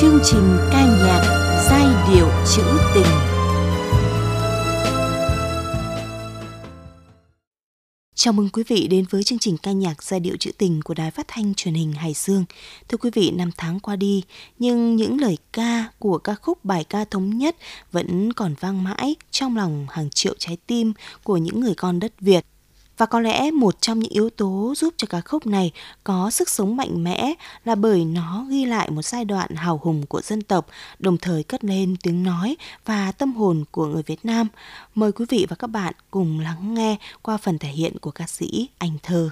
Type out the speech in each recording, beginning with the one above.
chương trình ca nhạc giai điệu trữ tình. Chào mừng quý vị đến với chương trình ca nhạc giai điệu trữ tình của Đài Phát thanh Truyền hình Hải Dương. Thưa quý vị, năm tháng qua đi, nhưng những lời ca của ca khúc bài ca thống nhất vẫn còn vang mãi trong lòng hàng triệu trái tim của những người con đất Việt. Và có lẽ một trong những yếu tố giúp cho ca khúc này có sức sống mạnh mẽ là bởi nó ghi lại một giai đoạn hào hùng của dân tộc, đồng thời cất lên tiếng nói và tâm hồn của người Việt Nam. Mời quý vị và các bạn cùng lắng nghe qua phần thể hiện của ca sĩ Anh Thơ.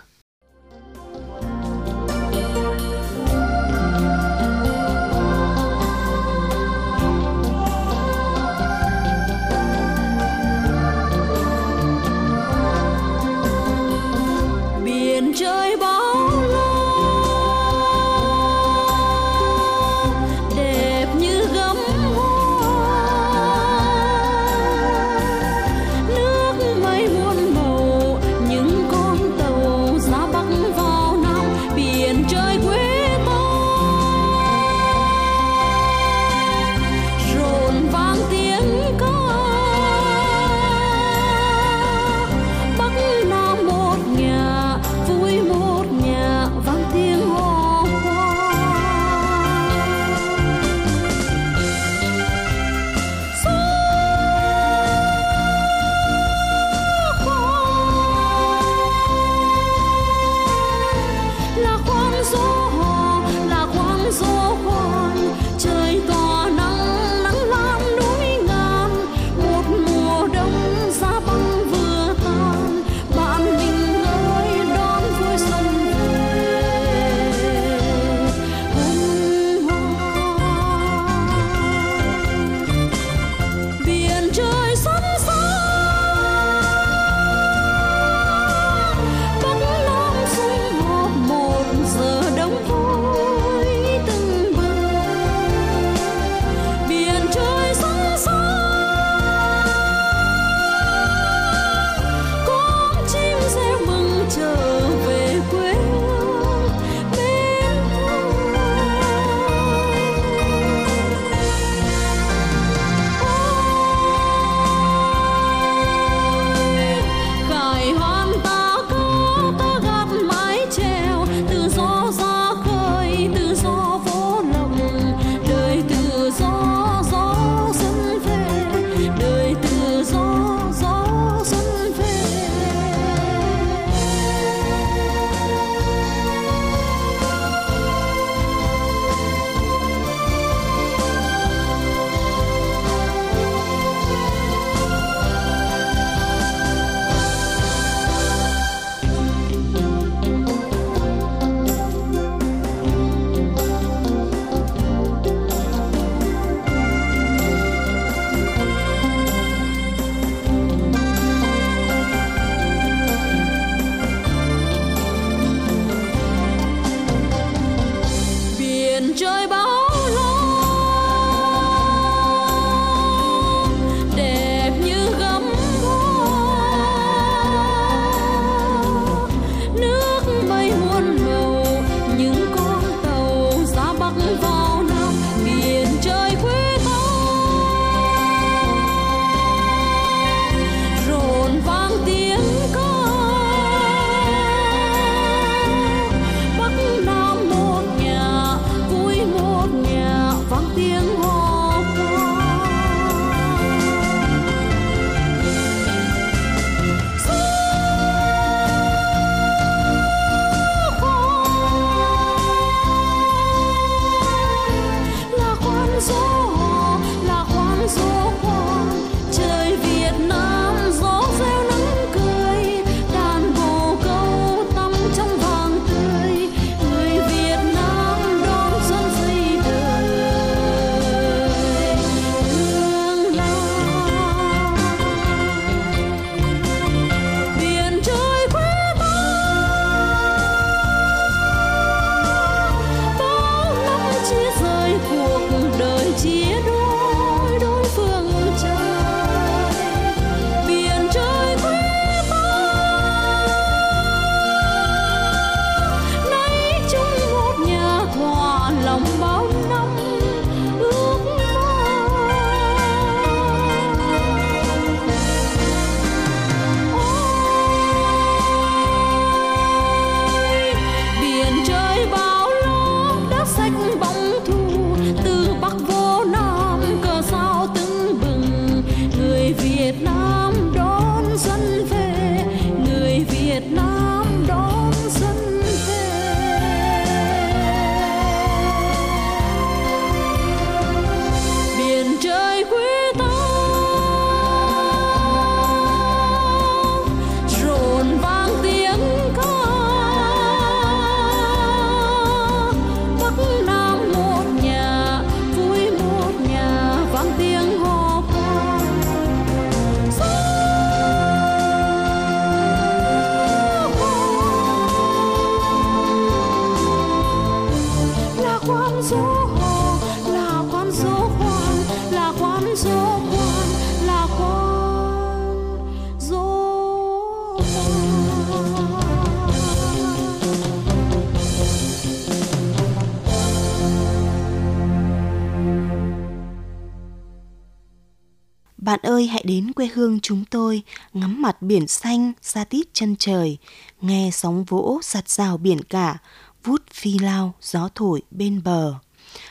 Quê hương chúng tôi, ngắm mặt biển xanh, xa tít chân trời, nghe sóng vỗ giặt rào biển cả, vút phi lao, gió thổi bên bờ.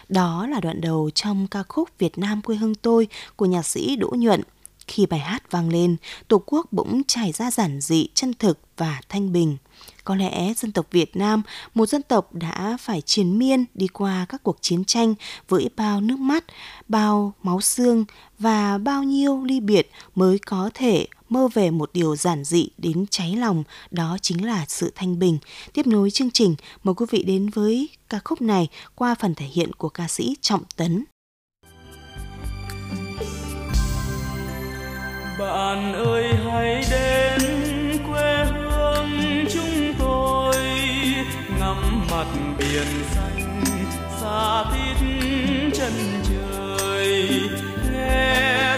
Đó là đoạn đầu trong ca khúc Việt Nam quê hương tôi của nhạc sĩ Đỗ Nhuận. Khi bài hát vang lên, Tổ quốc bỗng trải ra giản dị, chân thực và thanh bình. Có lẽ dân tộc Việt Nam, một dân tộc đã phải chiến miên đi qua các cuộc chiến tranh với bao nước mắt, bao máu xương và bao nhiêu ly biệt mới có thể mơ về một điều giản dị đến cháy lòng, đó chính là sự thanh bình. Tiếp nối chương trình, mời quý vị đến với ca khúc này qua phần thể hiện của ca sĩ Trọng Tấn. Bạn ơi, hãy đến quê hương chúng tôi, ngắm mặt biển xanh, xa tít chân trời, nghe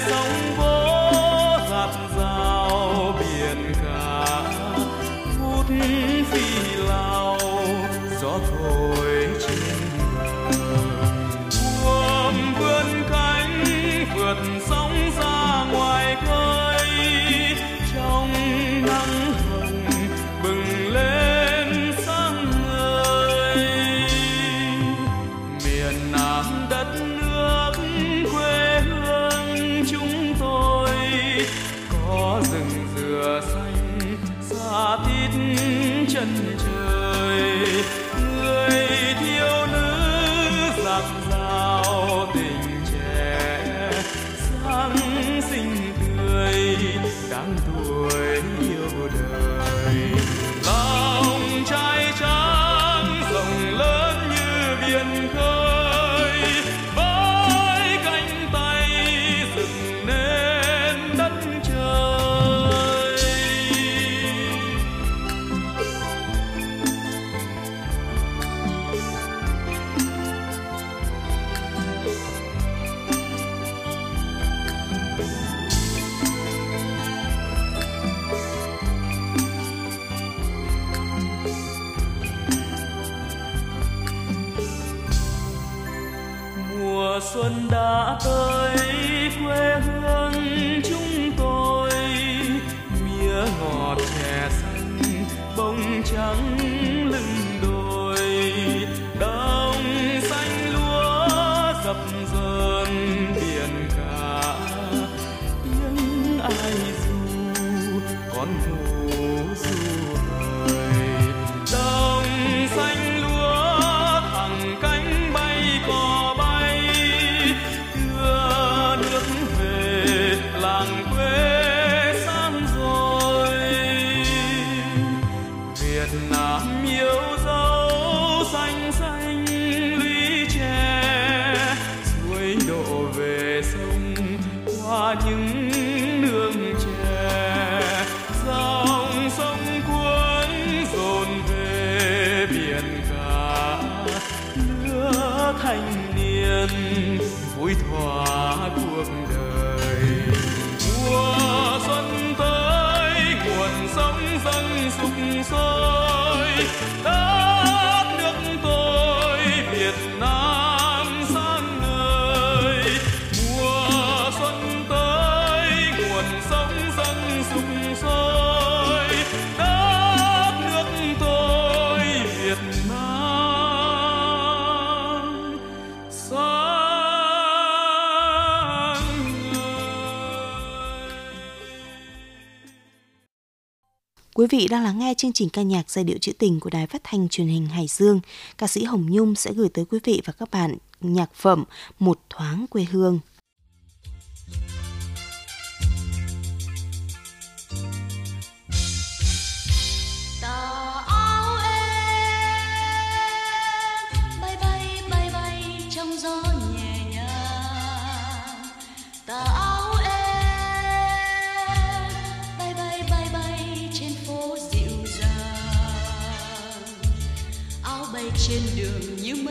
Quý vị đang lắng nghe chương trình ca nhạc giai điệu trữ tình của Đài Phát thanh Truyền hình Hải Dương. Ca sĩ Hồng Nhung sẽ gửi tới quý vị và các bạn nhạc phẩm Một thoáng quê hương.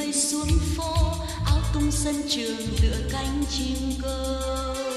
Đường xuống phố áo tung sân trường tựa cánh chim câu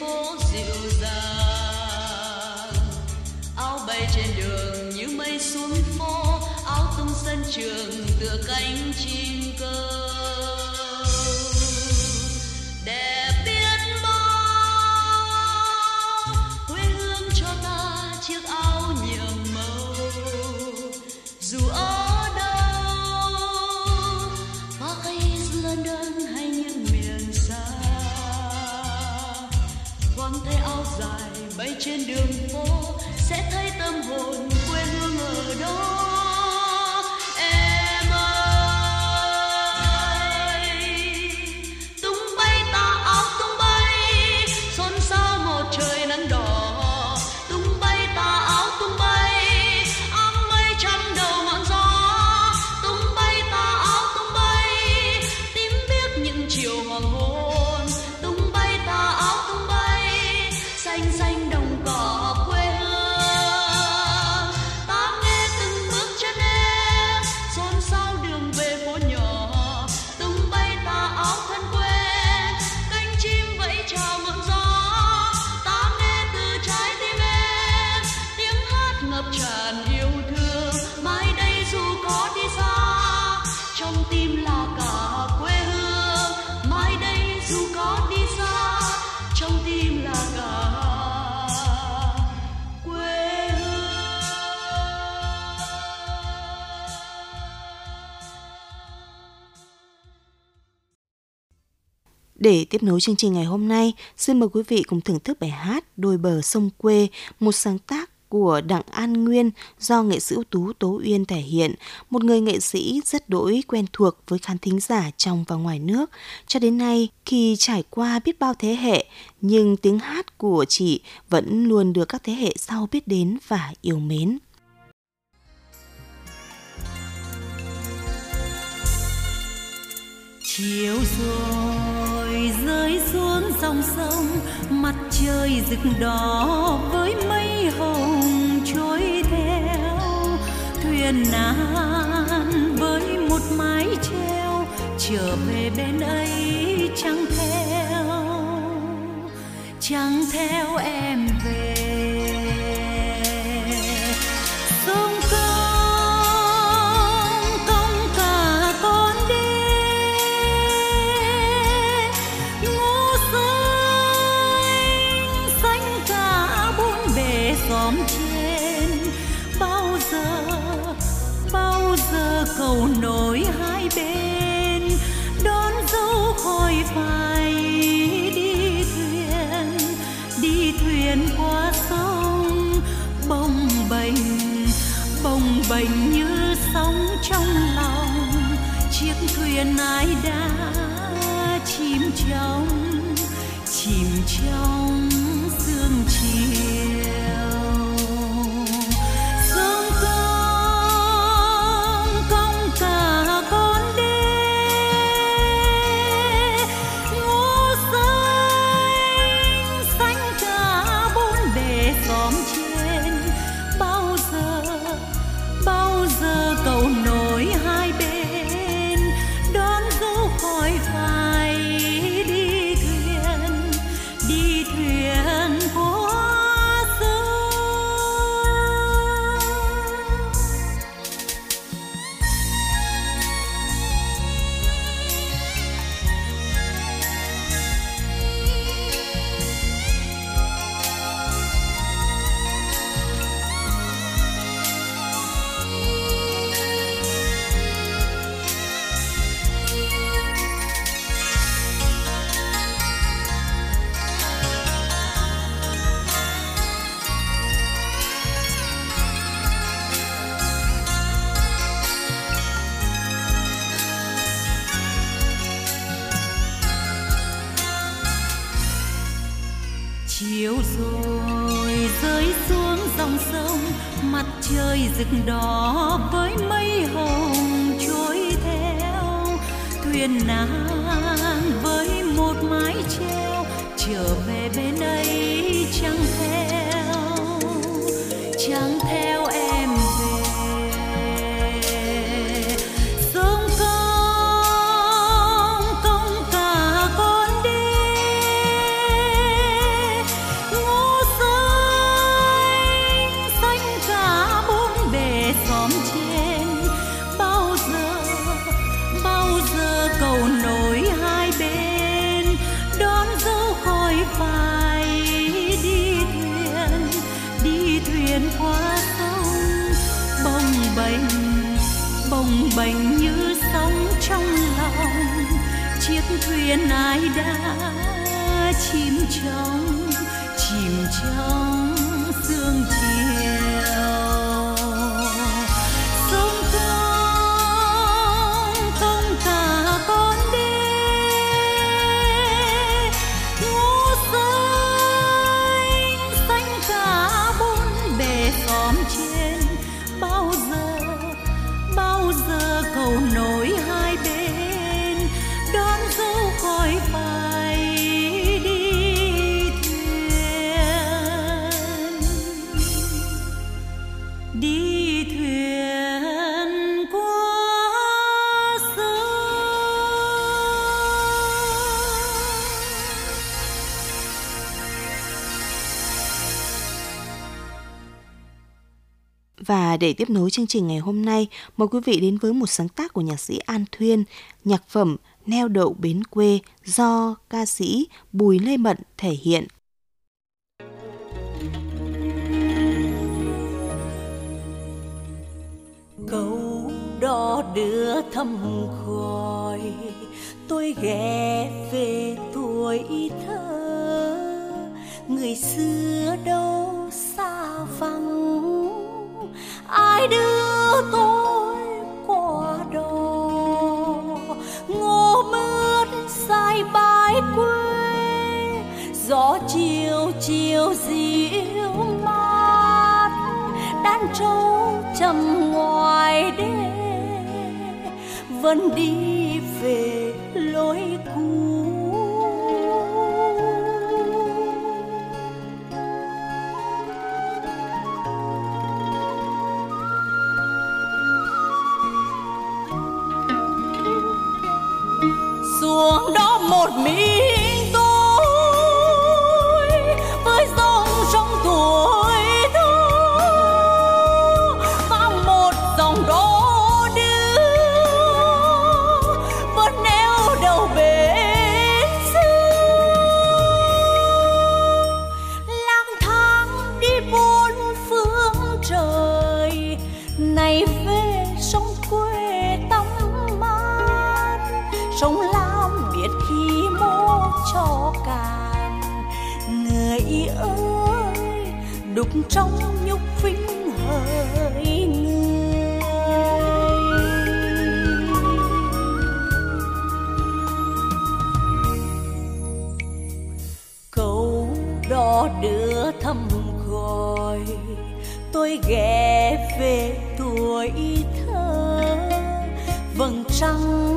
phố dịu dàng. Áo bay trên đường như mây xuống phố, áo tung sân trường tựa cánh chim cơ đường phố sẽ thấy tâm hồn quê hương ở đó Để tiếp nối chương trình ngày hôm nay, xin mời quý vị cùng thưởng thức bài hát Đôi bờ sông quê, một sáng tác của Đặng An Nguyên do nghệ sĩ ưu tú Tố Uyên thể hiện, một người nghệ sĩ rất đỗi quen thuộc với khán thính giả trong và ngoài nước. Cho đến nay, khi trải qua biết bao thế hệ, nhưng tiếng hát của chị vẫn luôn được các thế hệ sau biết đến và yêu mến. Chiều rồi rồi rơi xuống dòng sông, mặt trời rực đỏ với mây hồng trôi theo. Thuyền nan với một mái treo, trở về bên ấy chẳng theo. Chẳng theo em về. Chiều rồi rơi xuống dòng sông, mặt trời rực đỏ với mây hồng trôi theo. Thuyền nàng với một mái treo, trở về bên ấy chẳng theo. Chẳng theo chiếc thuyền ai đã chìm trong chìm trong sương chiều. Và để tiếp nối chương trình ngày hôm nay, mời quý vị đến với một sáng tác của nhạc sĩ An Thuyên, nhạc phẩm Neo đậu bến quê do ca sĩ Bùi Lê Mận thể hiện. câu đó đưa thăm khói tôi ghé về tuổi thơ người xưa đâu xa vắng ai đưa tôi qua đó ngô mướt say bãi quê, gió chiều chiều dịu mát Đan trâu trầm ngoài đê, vẫn đi về lối cũ. Đưa thầm gọi tôi ghé về tuổi thơ vầng trăng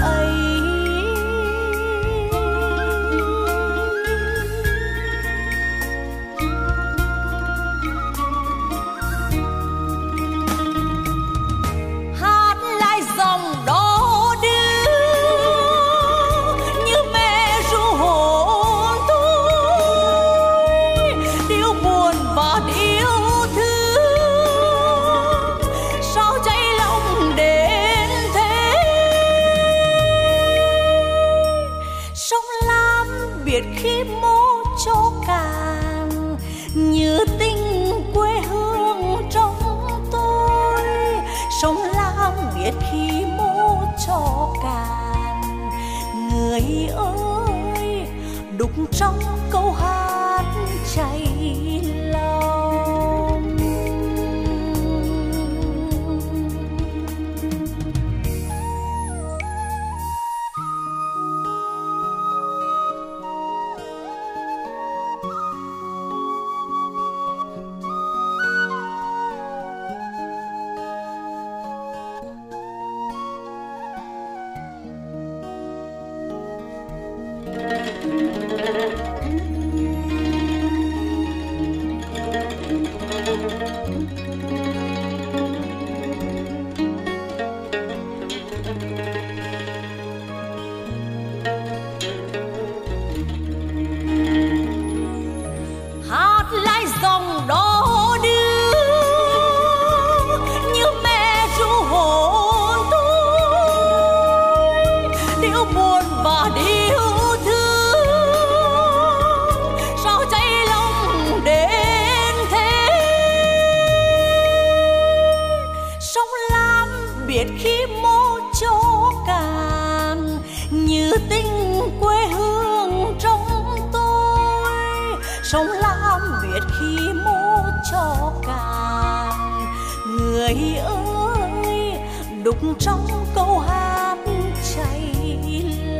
ấy đục trong câu hát chảy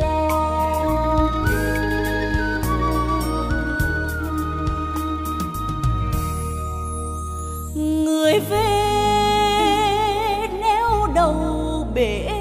lòng người về neo đầu bể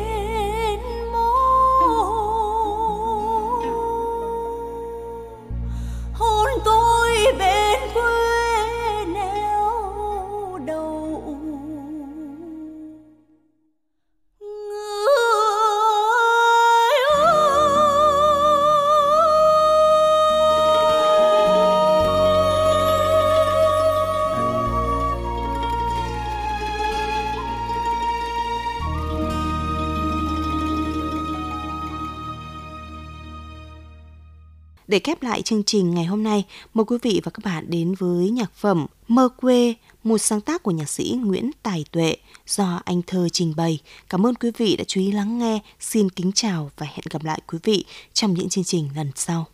Để khép lại chương trình ngày hôm nay, mời quý vị và các bạn đến với nhạc phẩm Mơ quê, một sáng tác của nhạc sĩ Nguyễn Tài Tuệ do anh thơ trình bày. Cảm ơn quý vị đã chú ý lắng nghe. Xin kính chào và hẹn gặp lại quý vị trong những chương trình lần sau.